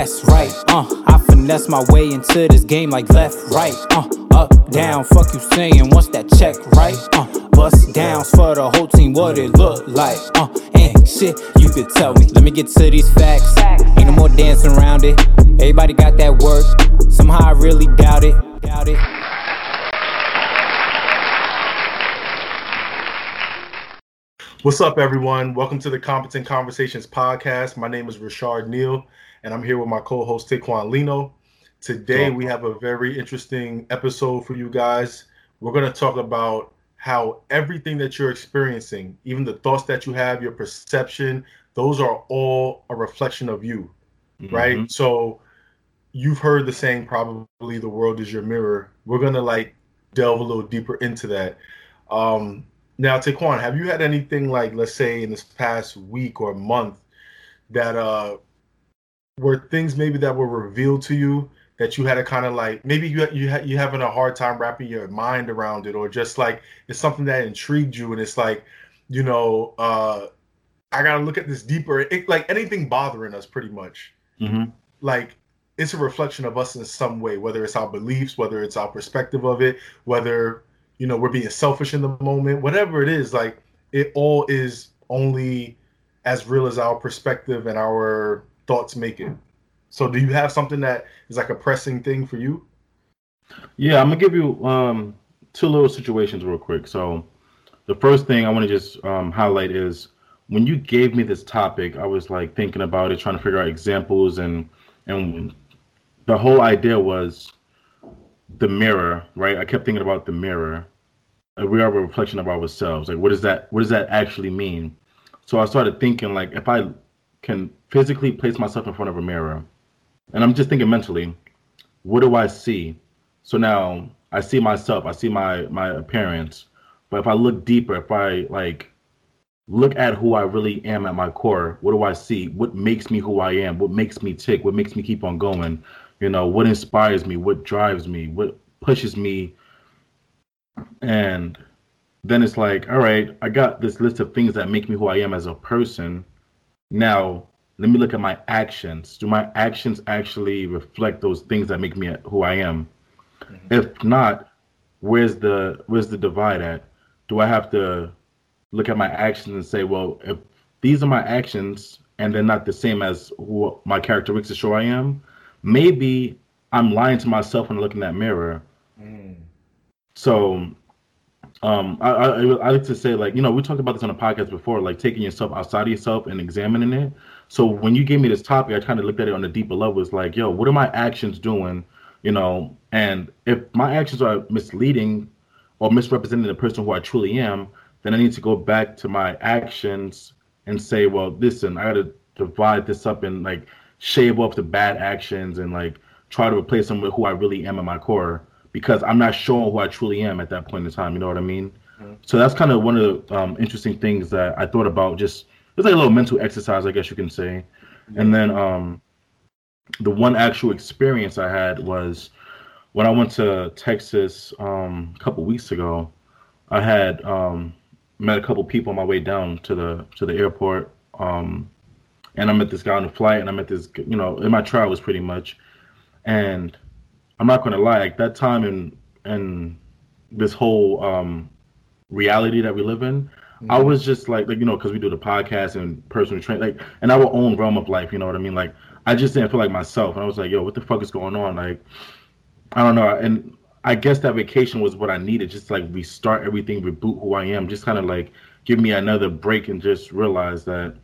that's right. Uh, I finesse my way into this game like left, right. Uh, up, down, fuck you saying once that check, right? Uh, bust downs for the whole team, what it look like. Uh, ain't shit you could tell me. Let me get to these facts. Ain't no more dancing around it. Everybody got that work. Somehow I really doubt it. Doubt it. What's up, everyone? Welcome to the Competent Conversations podcast. My name is Rashard Neal, and I'm here with my co-host Taquan Lino. Today, we have a very interesting episode for you guys. We're going to talk about how everything that you're experiencing, even the thoughts that you have, your perception, those are all a reflection of you, Mm-hmm. right? So, you've heard the saying, probably the world is your mirror. We're going to like delve a little deeper into that. Um, now, Taquan, have you had anything like, let's say, in this past week or month that uh were things maybe that were revealed to you that you had to kind of like maybe you you ha- you having a hard time wrapping your mind around it, or just like it's something that intrigued you, and it's like, you know, uh I gotta look at this deeper. It, like anything bothering us, pretty much. hmm Like it's a reflection of us in some way, whether it's our beliefs, whether it's our perspective of it, whether you know we're being selfish in the moment, whatever it is. Like it all is only as real as our perspective and our thoughts make it. So, do you have something that is like a pressing thing for you? Yeah, I'm gonna give you um, two little situations real quick. So, the first thing I want to just um, highlight is when you gave me this topic, I was like thinking about it, trying to figure out examples, and and the whole idea was the mirror, right? I kept thinking about the mirror. We are a reflection of ourselves. Like, what does that what does that actually mean? So I started thinking like, if I can physically place myself in front of a mirror, and I'm just thinking mentally, what do I see? So now I see myself, I see my my appearance. But if I look deeper, if I like look at who I really am at my core, what do I see? What makes me who I am? What makes me tick? What makes me keep on going? You know, what inspires me? What drives me? What pushes me? And then it's like, all right, I got this list of things that make me who I am as a person. Now, let me look at my actions. Do my actions actually reflect those things that make me who I am? Mm-hmm. If not, where's the where's the divide at? Do I have to look at my actions and say, well, if these are my actions and they're not the same as who my characteristics show I am, maybe I'm lying to myself when I look in that mirror. Mm. So um I, I I like to say like you know we talked about this on a podcast before like taking yourself outside of yourself and examining it. So when you gave me this topic i kind of looked at it on a deeper level. It's like yo what are my actions doing you know? And if my actions are misleading or misrepresenting the person who i truly am then i need to go back to my actions and say well listen i gotta divide this up and like shave off the bad actions and like try to replace them with who i really am at my core because I'm not showing who I truly am at that point in time. You know what I mean? So that's kind of one of the um, interesting things that I thought about. Just it's like a little mental exercise, I guess you can say. And then um, the one actual experience I had was when I went to Texas um, a couple weeks ago. I had um, met a couple people on my way down to the to the airport, um, and I met this guy on the flight, and I met this, you know, in my trial was pretty much, and I'm not gonna lie, like that time in in this whole um reality that we live in, I was just like like you know, because we do the podcast and personal train like in our own realm of life, you know what I mean? Like I just didn't feel like myself. And I was like, yo, what the fuck is going on? Like I don't know. And I guess that vacation was what I needed, just to, like restart everything, reboot who I am, just kind of like give me another break and just realize that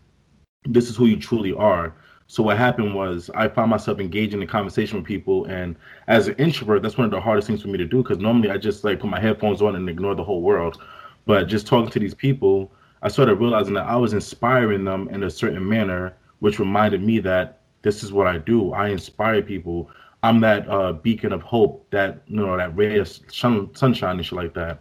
this is who you truly are. So what happened was I found myself engaging in conversation with people, and as an introvert, that's one of the hardest things for me to do because normally I just like put my headphones on and ignore the whole world. But just talking to these people, I started realizing that I was inspiring them in a certain manner, which reminded me that this is what I do. I inspire people. I'm that uh, beacon of hope, that you know, that ray of sun, sunshine and shit like that.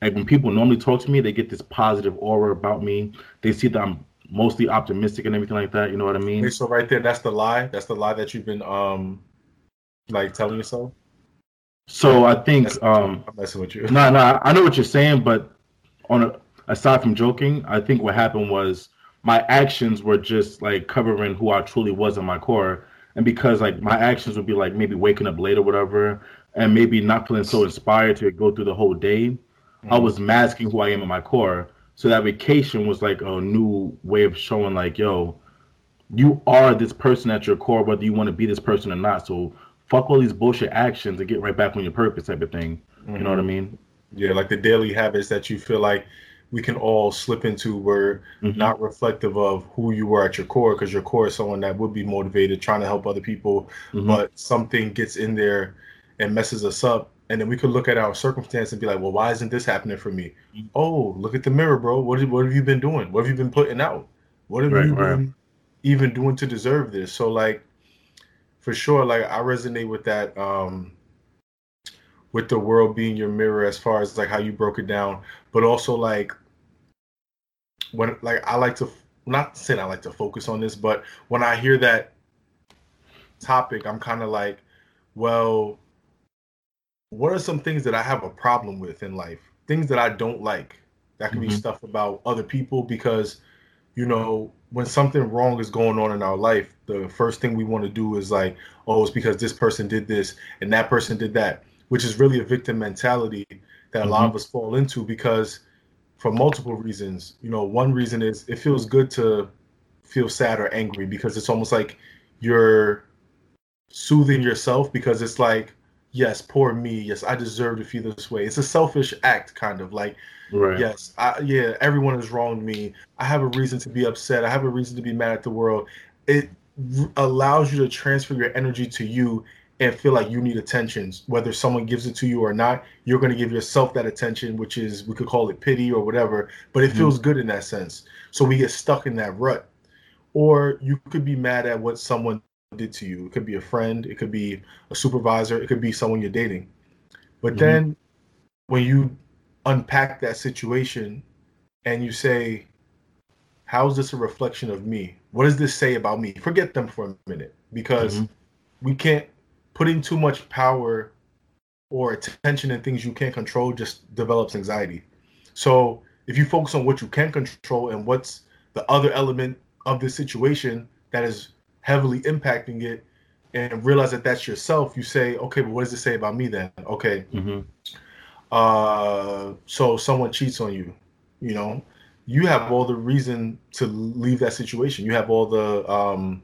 Like when people normally talk to me, they get this positive aura about me. They see that I'm mostly optimistic and everything like that. You know what I mean? So right there, that's the lie. That's the lie that you've been um like telling yourself. So I think That's- um, I'm messing with you. No, no, I know what you're saying, but on a, aside from joking, I think what happened was my actions were just like covering who I truly was in my core, and because like my actions would be like maybe waking up late or whatever, and maybe not feeling so inspired to go through the whole day, mm-hmm. I was masking who I am in my core. So that vacation was like a new way of showing like, yo, you are this person at your core, whether you want to be this person or not. So fuck all these bullshit actions and get right back on your purpose type of thing. Mm-hmm. You know what I mean? Yeah, like the daily habits that you feel like we can all slip into were mm-hmm. not reflective of who you were at your core because your core is someone that would be motivated trying to help other people mm-hmm. but something gets in there and messes us up and then we could look at our circumstance and be like well why isn't this happening for me? Mm-hmm. oh look at the mirror bro. What, have, what have you been doing? What have you been putting out? What have right, you right. been even doing to deserve this? So like for sure like i resonate with that um with the world being your mirror as far as like how you broke it down. But also like when like I like to not saying I like to focus on this, but when I hear that topic, I'm kind of like, well, what are some things that I have a problem with in life? Things that I don't like. That can mm-hmm. be stuff about other people because, you know, when something wrong is going on in our life, the first thing we want to do is like, oh, it's because this person did this and that person did that, which is really a victim mentality that mm-hmm. a lot of us fall into because for multiple reasons. You know, one reason is it feels good to feel sad or angry because it's almost like you're soothing yourself because it's like, yes, poor me. Yes, I deserve to feel this way. It's a selfish act, kind of like, right. yes, I, yeah, everyone has wronged me. I have a reason to be upset. I have a reason to be mad at the world. It allows you to transfer your energy to you and feel like you need attention, whether someone gives it to you or not, you're going to give yourself that attention, which is we could call it pity or whatever, but it mm-hmm. feels good in that sense. So we get stuck in that rut. Or you could be mad at what someone did to you. It could be a friend, it could be a supervisor, it could be someone you're dating. But mm-hmm. then when you unpack that situation and you say, How is this a reflection of me? What does this say about me? Forget them for a minute because mm-hmm. we can't putting too much power or attention in things you can't control just develops anxiety. So if you focus on what you can control and what's the other element of this situation that is heavily impacting it and realize that that's yourself, you say, okay, but what does it say about me then? Okay. Mm-hmm. Uh, so someone cheats on you, you know, you have all the reason to leave that situation. You have all the um,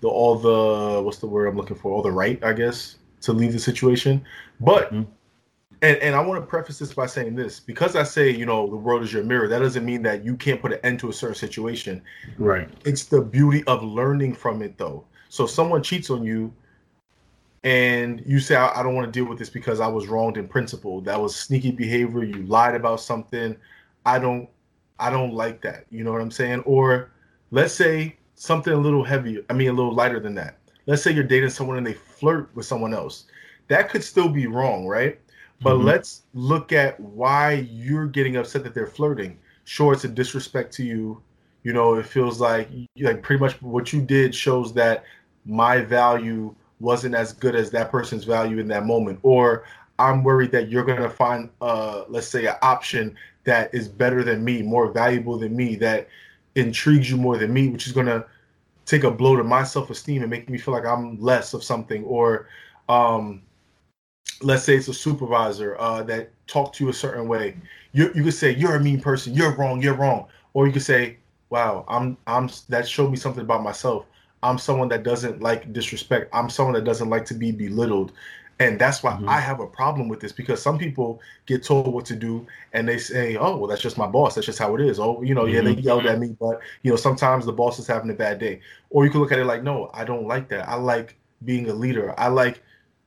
the all the what's the word I'm looking for? All the right, I guess, to leave the situation. But mm-hmm. And and I want to preface this by saying this because I say you know the world is your mirror. That doesn't mean that you can't put an end to a certain situation. Right. It's the beauty of learning from it, though. So someone cheats on you, and you say I, I don't want to deal with this because I was wronged in principle. That was sneaky behavior. You lied about something. I don't. I don't like that. You know what I'm saying? Or let's say something a little heavier. I mean, a little lighter than that. Let's say you're dating someone and they flirt with someone else. That could still be wrong, right? But mm-hmm. let's look at why you're getting upset that they're flirting. Sure, it's a disrespect to you. You know, it feels like like pretty much what you did shows that my value wasn't as good as that person's value in that moment. Or I'm worried that you're gonna find uh let's say an option that is better than me, more valuable than me, that intrigues you more than me, which is gonna take a blow to my self-esteem and make me feel like I'm less of something. Or um, let's say it's a supervisor uh, that talked to you a certain way. You you could say you're a mean person, you're wrong, you're wrong. Or you could say, wow, I'm I'm that showed me something about myself. I'm someone that doesn't like disrespect. I'm someone that doesn't like to be belittled. And that's why mm-hmm. I have a problem with this because some people get told what to do and they say, oh, well, that's just my boss. That's just how it is. Oh, you know, mm-hmm. yeah, they mm-hmm. yelled at me, but, you know, sometimes the boss is having a bad day. Or you can look at it like, no, I don't like that. I like being a leader. I like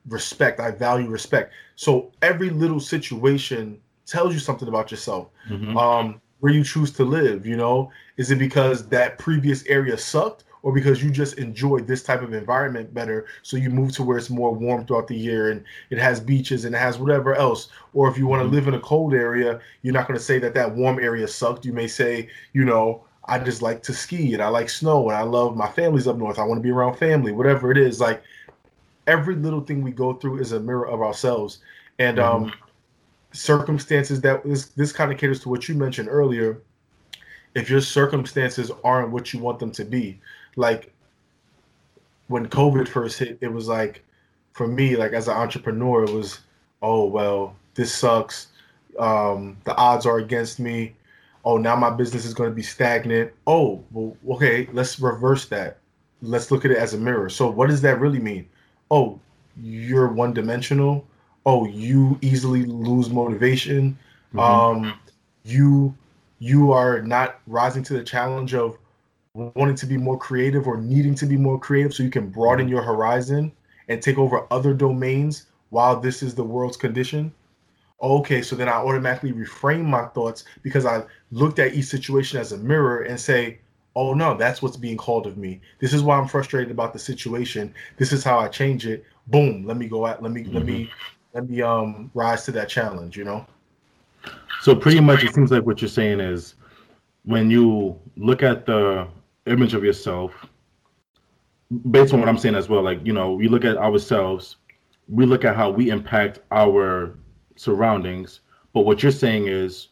respect. I value respect. So every little situation tells you something about yourself. Mm-hmm. Um, where you choose to live, you know, is it because that previous area sucked or because you just enjoy this type of environment better so you move to where it's more warm throughout the year and it has beaches and it has whatever else or if you want to mm-hmm. live in a cold area you're not going to say that that warm area sucked you may say you know i just like to ski and i like snow and i love my family's up north i want to be around family whatever it is like every little thing we go through is a mirror of ourselves and mm-hmm. um circumstances that this this kind of caters to what you mentioned earlier if your circumstances aren't what you want them to be like when COVID first hit, it was like for me, like as an entrepreneur, it was, oh well, this sucks. Um, the odds are against me. Oh, now my business is going to be stagnant. Oh, well, okay, let's reverse that. Let's look at it as a mirror. So, what does that really mean? Oh, you're one dimensional. Oh, you easily lose motivation. Mm-hmm. Um, you you are not rising to the challenge of wanting to be more creative or needing to be more creative so you can broaden your horizon and take over other domains while this is the world's condition okay so then i automatically reframe my thoughts because i looked at each situation as a mirror and say oh no that's what's being called of me this is why i'm frustrated about the situation this is how i change it boom let me go at let me mm-hmm. let me mm-hmm. let me um rise to that challenge you know so pretty much it seems like what you're saying is when you look at the image of yourself based on what i'm saying as well like you know we look at ourselves we look at how we impact our surroundings but what you're saying is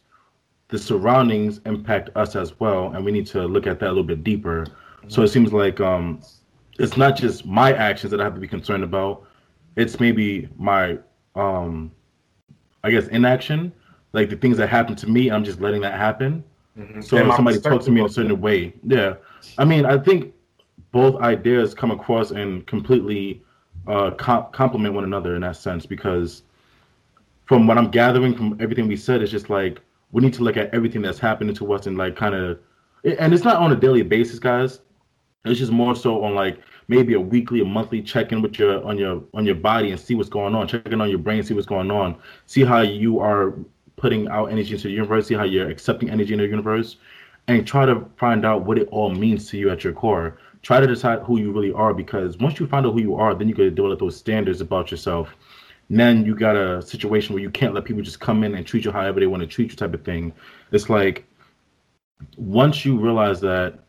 the surroundings impact us as well and we need to look at that a little bit deeper. So it seems like um it's not just my actions that i have to be concerned about. It's maybe my um i guess inaction like the things that happen to me i'm just letting that happen. Mm-hmm. so and if somebody talks to me in a certain way. Yeah. I mean i think both ideas come across and completely uh, complement one another in that sense because from what I'm gathering from everything we said, it's just like we need to look at everything that's happening to us and like kind of, and it's not on a daily basis, guys. It's just more so on like maybe a weekly, a monthly check in with your on your on your body and see what's going on. Check in on your brain, see what's going on. See how you are putting out energy into the universe. See how you're accepting energy in the universe, and try to find out what it all means to you at your core try to decide who you really are because once you find out who you are, then you can develop those standards about yourself. Then you got a situation where you can't let people just come in and treat you however they want to treat you, type of thing. It's like once you realize that,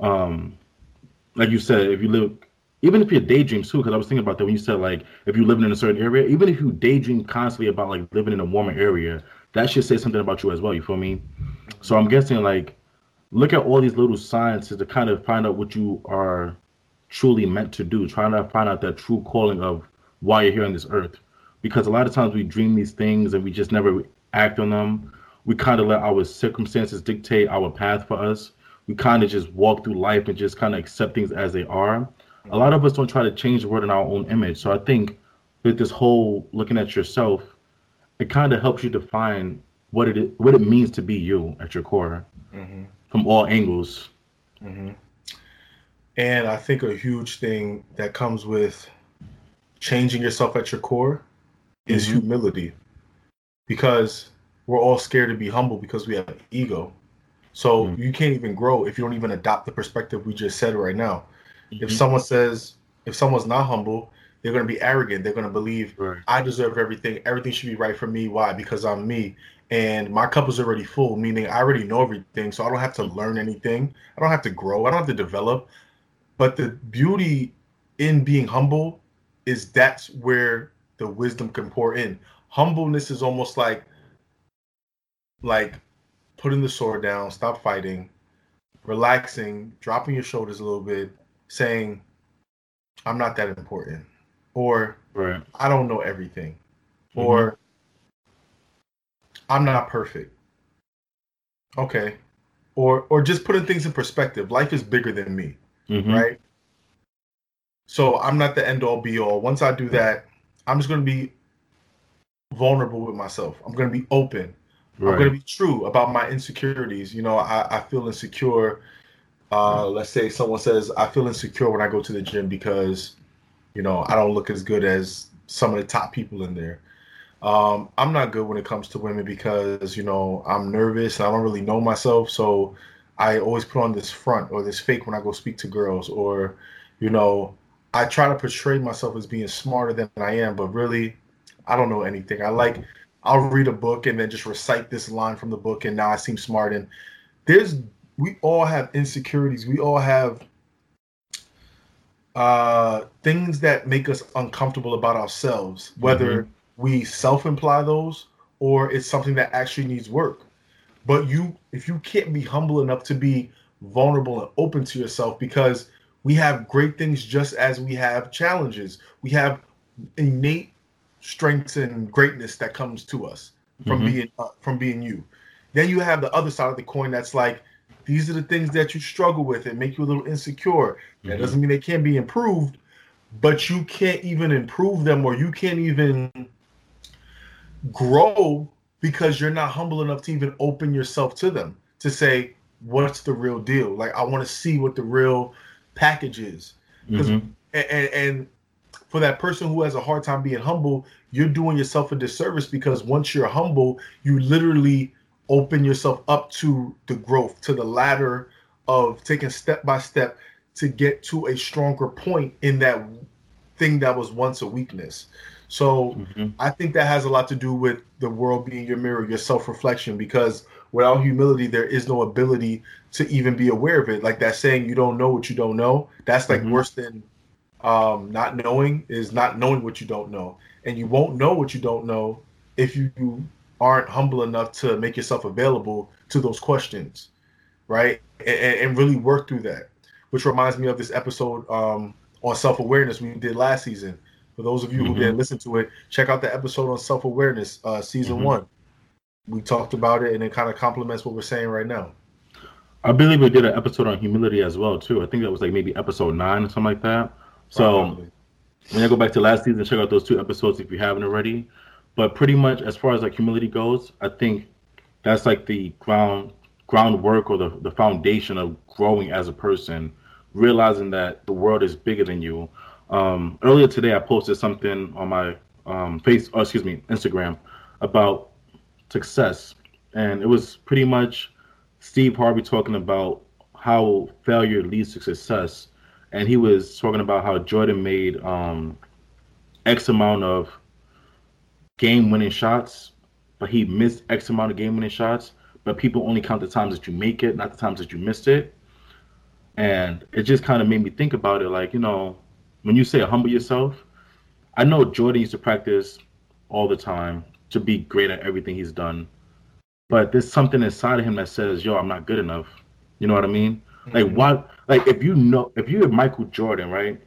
um, like you said, if you live, even if you daydream too, because I was thinking about that when you said like if you live in a certain area, even if you daydream constantly about like living in a warmer area, that should say something about you as well. You feel me? So I'm guessing like look at all these little signs to kind of find out what you are truly meant to do, trying to find out that true calling of why you're here on this earth. Because a lot of times we dream these things and we just never act on them. We kind of let our circumstances dictate our path for us. We kind of just walk through life and just kind of accept things as they are. A lot of us don't try to change the world in our own image. So I think with this whole looking at yourself, it kind of helps you define what it is, what it means to be you at your core. Mm-hmm from all angles. Mm-hmm. And I think a huge thing that comes with changing yourself at your core is mm-hmm. humility. Because we're all scared to be humble because we have ego. So mm-hmm. you can't even grow if you don't even adopt the perspective we just said right now. If mm-hmm. someone says, if someone's not humble, they're going to be arrogant. They're going to believe right. I deserve everything. Everything should be right for me. Why? Because I'm me and my cup is already full, meaning I already know everything, so I don't have to learn anything. I don't have to grow. I don't have to develop. But the beauty in being humble is that's where the wisdom can pour in. Humbleness is almost like like putting the sword down, stop fighting, relaxing, dropping your shoulders a little bit, saying, I'm not that important. Or right. I don't know everything. Mm-hmm. Or I'm not perfect. Okay. Or or just putting things in perspective. Life is bigger than me. Mm-hmm. Right? So I'm not the end all be all. Once I do that, I'm just gonna be vulnerable with myself. I'm gonna be open. Right. I'm gonna be true about my insecurities. You know, I, I feel insecure. Uh, let's say someone says I feel insecure when I go to the gym because, you know, I don't look as good as some of the top people in there. Um, I'm not good when it comes to women because you know I'm nervous and I don't really know myself, so I always put on this front or this fake when I go speak to girls, or you know I try to portray myself as being smarter than I am, but really I don't know anything. I like I'll read a book and then just recite this line from the book, and now I seem smart. And there's we all have insecurities. We all have uh, things that make us uncomfortable about ourselves, whether. Mm-hmm we self-imply those or it's something that actually needs work but you if you can't be humble enough to be vulnerable and open to yourself because We have great things just as we have challenges. We have innate strengths and greatness that comes to us from mm-hmm. being uh, from being you. Then you have the other side of the coin that's like these are the things that you struggle with and make you a little insecure. That mm-hmm. doesn't mean they can't be improved, but you can't even improve them or you can't even grow because you're not humble enough to even open yourself to them to say what's the real deal. Like I want to see what the real package is. Mm-hmm. And, and for that person who has a hard time being humble, you're doing yourself a disservice because once you're humble, you literally open yourself up to the growth, to the ladder of taking step by step to get to a stronger point in that thing that was once a weakness. So mm-hmm. I think that has a lot to do with the world being your mirror, your self reflection, because without humility, there is no ability to even be aware of it. Like that saying, you don't know what you don't know. That's like mm-hmm. worse than um, not knowing is not knowing what you don't know. And you won't know what you don't know if you aren't humble enough to make yourself available to those questions, right? And, and really work through that. Which reminds me of this episode um, on self awareness we did last season. For those of you mm-hmm. who didn't listen to it, check out the episode on self awareness, uh, season mm-hmm. one. We talked about it, and it kind of complements what we're saying right now. I believe we did an episode on humility as well too. I think that was like maybe episode nine or something like that. So Probably. when I go back to last season, check out those two episodes if you haven't already. But pretty much as far as like humility goes, I think that's like the ground groundwork or the, the foundation of growing as a person, realizing that the world is bigger than you. Um, earlier today, I posted something on my um, face, oh, excuse me, Instagram about success, and it was pretty much Steve Harvey talking about how failure leads to success, and he was talking about how Jordan made um, X amount of game-winning shots, but he missed X amount of game-winning shots. But people only count the times that you make it, not the times that you missed it. And it just kind of made me think about it, like you know, when you say humble yourself, I know Jordan used to practice all the time to be great at everything he's done, but there's something inside of him that says, "Yo, I'm not good enough." You know what I mean? Mm-hmm. Like what? Like if you know, if you're Michael Jordan, right?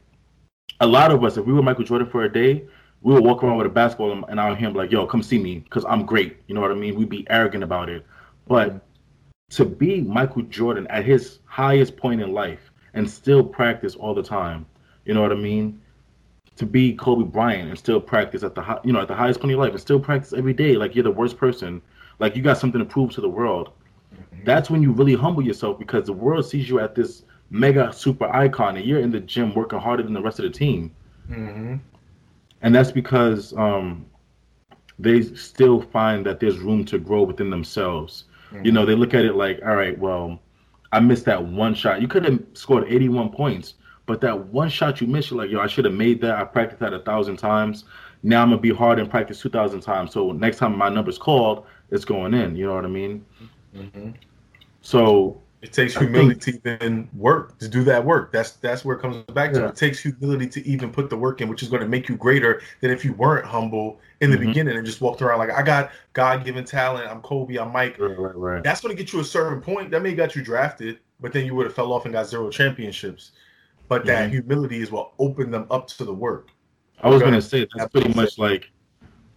A lot of us, if we were Michael Jordan for a day, we would walk around with a basketball and I'll him like, "Yo, come see me, because I'm great." You know what I mean? We'd be arrogant about it, but to be Michael Jordan at his highest point in life and still practice all the time, you know what I mean? To be Kobe Bryant and still practice at the high, you know at the highest point in your life and still practice every day like you're the worst person, like you got something to prove to the world. Mm-hmm. That's when you really humble yourself because the world sees you at this mega super icon and you're in the gym working harder than the rest of the team. Mm-hmm and that's because um, they still find that there's room to grow within themselves. Mm-hmm. You know, they look at it like, all right, well, I missed that one shot. You could have scored 81 points, but that one shot you missed, you're like, yo, I should have made that. I practiced that a thousand times. Now I'm gonna be hard and practice 2,000 times. So next time my number's called, it's going in. You know what I mean? Mm-hmm. So it takes humility think, to even work to do that work. That's that's where it comes back to. Yeah. It takes humility to even put the work in, which is going to make you greater than if you weren't humble in the mm-hmm. beginning and just walked around like I got God given talent. I'm Kobe. I'm Mike. Right, right, right. That's going to get you a certain point. That may have got you drafted, but then you would have fell off and got zero championships. But mm-hmm. that humility is what opened them up to the work. I was going to say that's pretty much like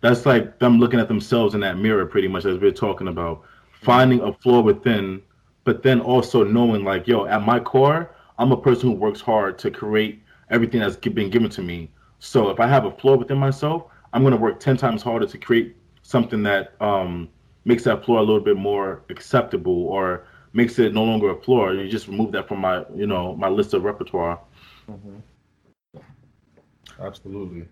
that's like them looking at themselves in that mirror, pretty much as we're talking about finding a flaw within but then also knowing like, yo, at my core, I'm a person who works hard to create everything that's been given to me. So if I have a flaw within myself, I'm gonna work ten times harder to create something that um, makes that flaw a little bit more acceptable or makes it no longer a floor. You just remove that from my, you know, my list of repertoire. Mm-hmm. Absolutely.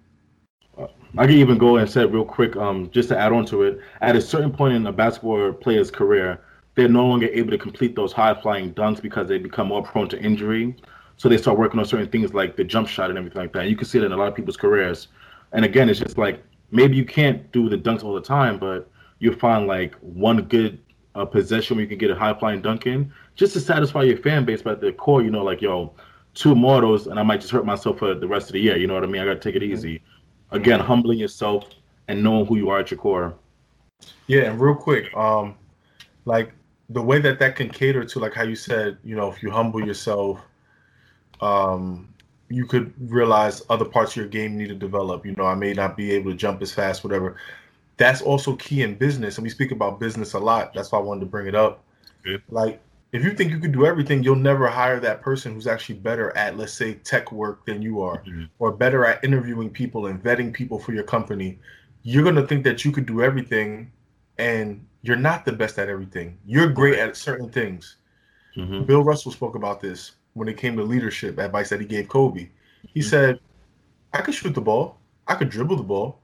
Uh, I can even go and say real quick, um, just to add on to it. At a certain point in a basketball player's career, they're no longer able to complete those high flying dunks because they become more prone to injury. So they start working on certain things like the jump shot and everything like that. And you can see it in a lot of people's careers. And again, it's just like maybe you can't do the dunks all the time, but you find like one good uh, possession where you can get a high flying dunk in just to satisfy your fan base. But at the core, you know, like, yo, two mortals, and I might just hurt myself for the rest of the year. You know what I mean? I got to take it easy. Again, humbling yourself and knowing who you are at your core. Yeah, and real quick, um, like the way that that can cater to like how you said you know if you humble yourself um, you could realize other parts of your game need to develop. You know, I may not be able to jump as fast, whatever. That's also key in business, and we speak about business a lot. That's why I wanted to bring it up. Good. Like, if you think you could do everything, you'll never hire that person who's actually better at, let's say, tech work than you are, Mm-hmm. or better at interviewing people and vetting people for your company. You're gonna think that you could do everything, and you're not the best at everything. You're great at certain things. Mhm. Bill Russell spoke about this when it came to leadership advice that he gave Kobe. He Mhm. said, I could shoot the ball, I could dribble the ball,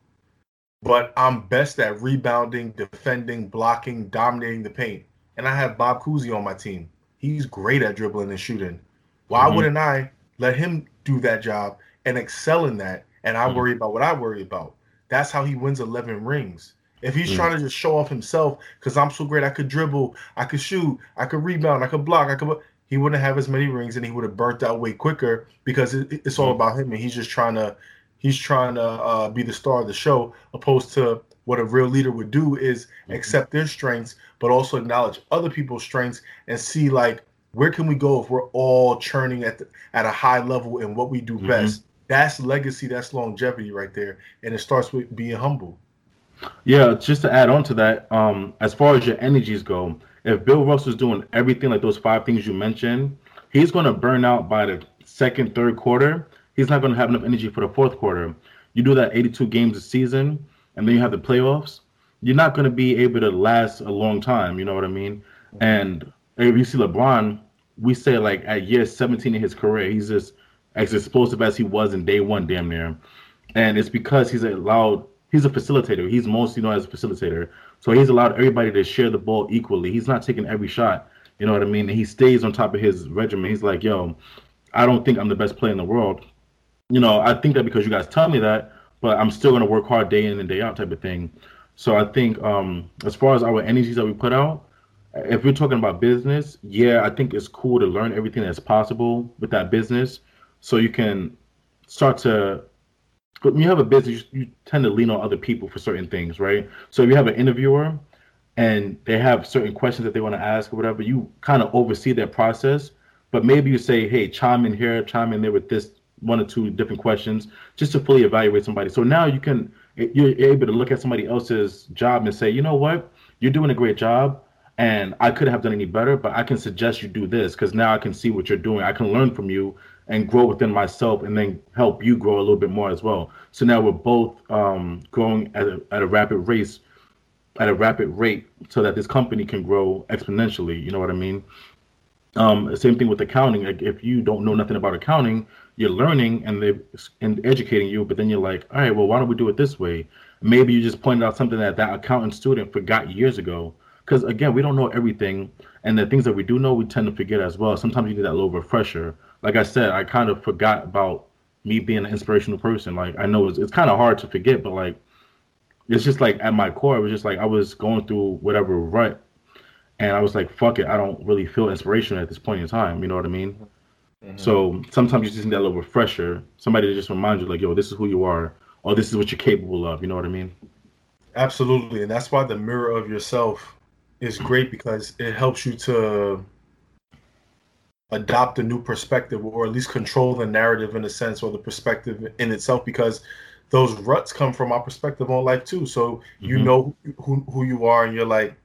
but I'm best at rebounding, defending, blocking, dominating the paint. And I have Bob Cousy on my team. He's great at dribbling and shooting. Why Mhm. wouldn't I let him do that job and excel in that? And I Mhm. worry about what I worry about. That's how he wins 11 rings. If he's Mhm. trying to just show off himself, because I'm so great, I could dribble, I could shoot, I could rebound, I could block, I could. He wouldn't have as many rings, and he would have burnt out way quicker because it, it's all Mhm. about him, and he's just trying to, he's trying to uh, be the star of the show, opposed to what a real leader would do is Mhm. accept their strengths, but also acknowledge other people's strengths and see like where can we go if we're all churning at the, at a high level in what we do Mhm. best. That's legacy. That's longevity right there, and it starts with being humble. Yeah, just to add on to that, um, as far as your energies go, if Bill Russell's doing everything like those five things you mentioned, he's going to burn out by the second, third quarter. He's not going to have enough energy for the fourth quarter. You do that 82 games a season, and then you have the playoffs. You're not going to be able to last a long time. You know what I mean? And if you see LeBron, we say like at year 17 in his career, he's just as explosive as he was in day one, damn near. And it's because he's allowed he's a facilitator. He's mostly known as a facilitator. So he's allowed everybody to share the ball equally. He's not taking every shot. You know what I mean? And he stays on top of his regimen. He's like, yo, I don't think I'm the best player in the world. You know, I think that because you guys tell me that, but I'm still gonna work hard day in and day out type of thing. So I think um as far as our energies that we put out, if we're talking about business, yeah, I think it's cool to learn everything that's possible with that business so you can start to when you have a business, you, tend to lean on other people for certain things, right? So if you have an interviewer and they have certain questions that they want to ask or whatever, you kind of oversee their process. But maybe you say, hey, chime in here, chime in there with this one or two different questions just to fully evaluate somebody. So now you can, you're able to look at somebody else's job and say, you know what, you're doing a great job. And I couldn't have done any better, but I can suggest you do this because now I can see what you're doing. I can learn from you and grow within myself and then help you grow a little bit more as well. So now we're both um, growing at a, at a rapid race, at a rapid rate so that this company can grow exponentially. You know what I mean? Um, same thing with accounting. Like if you don't know nothing about accounting, you're learning and they're and educating you, but then you're like, all right, well, why don't we do it this way? Maybe you just pointed out something that that accountant student forgot years ago. Because again, we don't know everything, and the things that we do know, we tend to forget as well. Sometimes you need that little refresher. Like I said, I kind of forgot about me being an inspirational person. Like I know it's, it's kind of hard to forget, but like it's just like at my core, it was just like I was going through whatever rut, and I was like, fuck it, I don't really feel inspirational at this point in time. You know what I mean? Mm-hmm. So sometimes you just need that little refresher, somebody to just remind you, like, yo, this is who you are, or this is what you're capable of. You know what I mean? Absolutely, and that's why the mirror of yourself is great because it helps you to adopt a new perspective or at least control the narrative in a sense or the perspective in itself because those ruts come from our perspective on life too so you Mhm. know who, who you are and you're like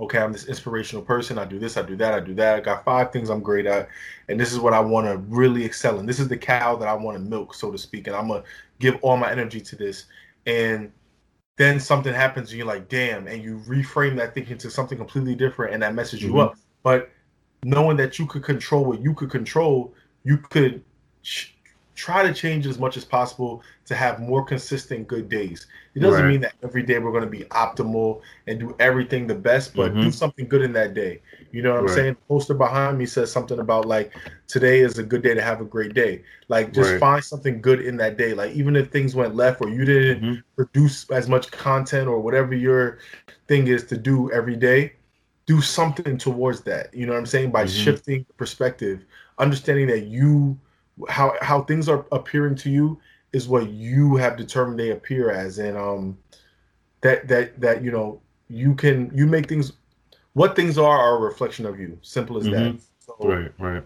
okay i'm this inspirational person i do this i do that i do that i got five things i'm great at and this is what i want to really excel in. This is the cow that i want to milk so to speak and i'm gonna give all my energy to this. And then something happens and you're like damn and you reframe that thinking to something completely different and that messes you Mhm. up. But knowing that you could control what you could control you could try to change as much as possible to have more consistent good days it doesn't Right. mean that every day we're going to be optimal and do everything the best but Mhm. do something good in that day you know what i'm saying the poster behind me says something about like today is a good day to have a great day like just Right. find something good in that day like even if things went left or you didn't Mhm. produce as much content or whatever your thing is to do every day do something towards that you know what i'm saying by Mhm. shifting perspective understanding that you how how things are appearing to you is what you have determined they appear as and um that that that you know you can you make things what things are are a reflection of you simple as that Mhm. so Right, right.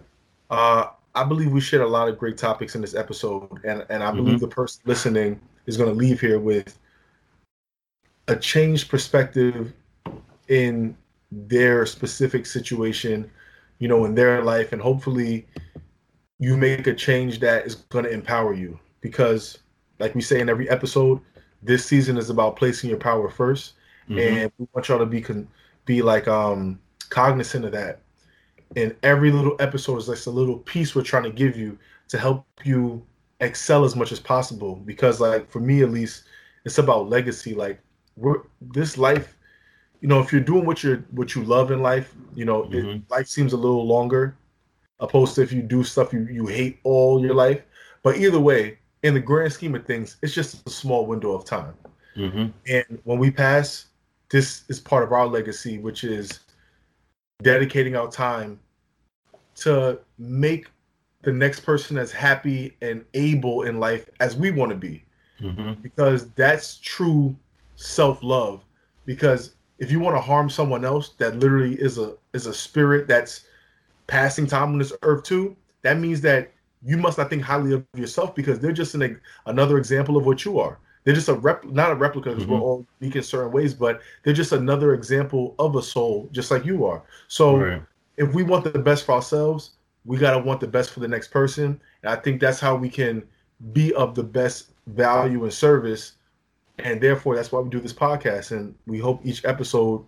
uh I believe we shared a lot of great topics in this episode, and and I believe mm-hmm. the person listening is going to leave here with a changed perspective in their specific situation, you know, in their life, and hopefully you make a change that is going to empower you. Because, like we say in every episode, this season is about placing your power 1st mm-hmm. and we want y'all to be con- be like um cognizant of that. And every little episode is like a little piece we're trying to give you to help you excel as much as possible. Because, like for me at least, it's about legacy. Like we're this life you know, if you're doing what you what you love in life, you know, mm-hmm. it, life seems a little longer, opposed to if you do stuff you you hate all your life. But either way, in the grand scheme of things, it's just a small window of time. Mm-hmm. And when we pass, this is part of our legacy, which is dedicating our time to make the next person as happy and able in life as we want to be. Mm-hmm. Because that's true self love. Because if you want to harm someone else that literally is a is a spirit that's passing time on this earth too, that means that you must not think highly of yourself because they're just an, another example of what you are. They're just a rep, not a replica because mm-hmm. we're all unique in certain ways, but they're just another example of a soul, just like you are. So, right. if we want the best for ourselves, we gotta want the best for the next person, and I think that's how we can be of the best value and service and therefore that's why we do this podcast and we hope each episode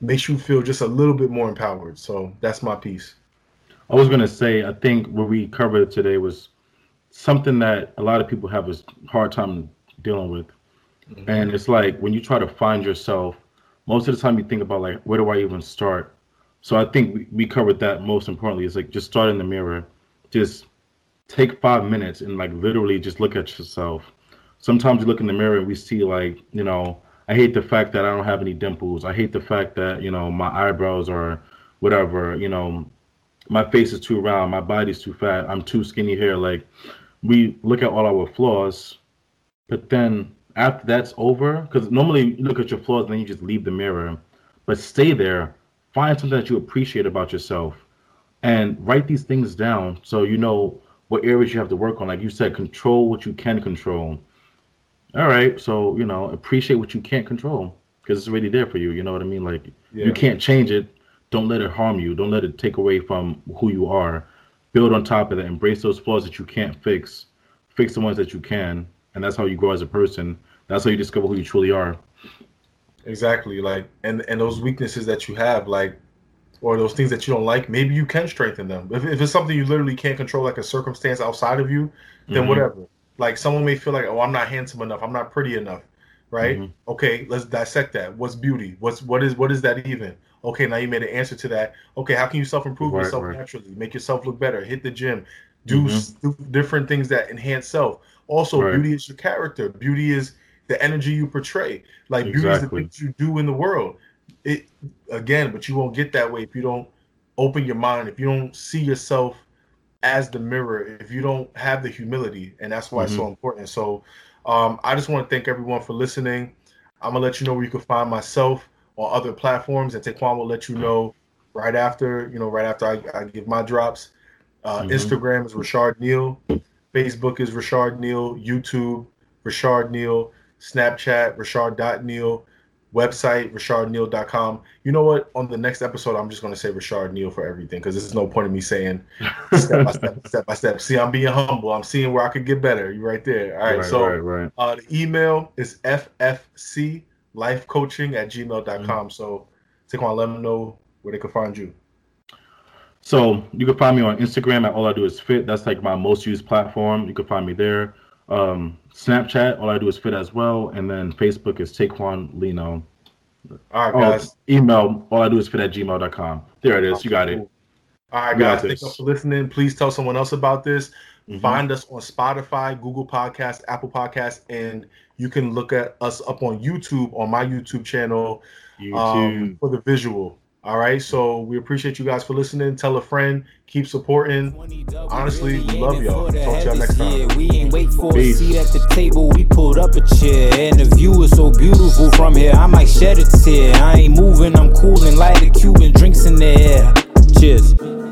makes you feel just a little bit more empowered. So that's my piece. I was going to say i think what we covered today was something that a lot of people have a hard time dealing with. Mm-hmm. and it's like when you try to find yourself most of the time you think about like where do i even start? So i think we, we covered that most importantly. Is like just start in the mirror. Just take five minutes and like literally just look at yourself. Sometimes you look in the mirror and we see like you know I hate the fact that I don't have any dimples. I hate the fact that you know my eyebrows are whatever. You know, my face is too round. My body's too fat. I'm too skinny here. Like we look at all our flaws, but then after that's over, because normally you look at your flaws and then you just leave the mirror, but stay there. Find something that you appreciate about yourself, and write these things down so you know what areas you have to work on. Like you said, control what you can control all right, so you know, appreciate what you can't control because it's already there for you. You know what I mean? Like yeah. you can't change it. Don't let it harm you. Don't let it take away from who you are. Build on top of that. Embrace those flaws that you can't fix. Fix the ones that you can, and that's how you grow as a person. That's how you discover who you truly are. Exactly. Like and and those weaknesses that you have, like or those things that you don't like, maybe you can strengthen them. If, if it's something you literally can't control, like a circumstance outside of you, then mm-hmm. whatever. Like someone may feel like, oh, I'm not handsome enough, I'm not pretty enough, right? Mm-hmm. Okay, let's dissect that. What's beauty? What's what is what is that even? Okay, now you made an answer to that. Okay, how can you self improve right, yourself right. naturally? Make yourself look better. Hit the gym. Do, mm-hmm. different things that enhance self. Also, right. beauty is your character. Beauty is the energy you portray. Like exactly. beauty is the things you do in the world. It again, but you won't get that way if you don't open your mind. If you don't see yourself as the mirror if you don't have the humility, and that's why mm-hmm. it's so mm-hmm. important. So, um, I just want to thank everyone for listening. I'm gonna let you know where you can find myself on other platforms, and Taekwon will let you know right after you know right after I, I give my drops. Uh, mm-hmm. Instagram is Rashard Neal, Facebook is Rashard Neal, YouTube Rashard Neal, Snapchat Rashard Neal website, RashardNeal.com. You know what? On the next episode, I'm just going to say Rashard Neal for everything because there's no point in me saying step by step, step by step. See, I'm being humble. I'm seeing where I could get better. You right there. All right. right so right, right. Uh, the email is ffc lifecoaching at gmail.com. Mm-hmm. So Taekwon, let them know where they can find you. So you can find me on Instagram at all I do is fit. That's like my most used platform. You can find me there. Um, Snapchat, all I do is fit as well, and then Facebook is Taekwon Lino. All right, oh, guys. Oh, email, all I do is fit at gmail.com. There it is. You got it. All right, guys. Thank you for listening. Please tell someone else about this. Mm-hmm. Find us on Spotify, Google Podcast, Apple Podcast, and you can look at us up on YouTube on my YouTube channel YouTube. Um, for the visual. All right. So we appreciate you guys for listening. Tell a friend. Keep supporting. Honestly, we love y'all. Talk to y'all next time. We ain't wait for Peace. a seat at the table. We pulled up a chair. And the view is so beautiful from here. I might shed a tear. I ain't moving. I'm cooling. Light a Cuban drinks in the air. Cheers.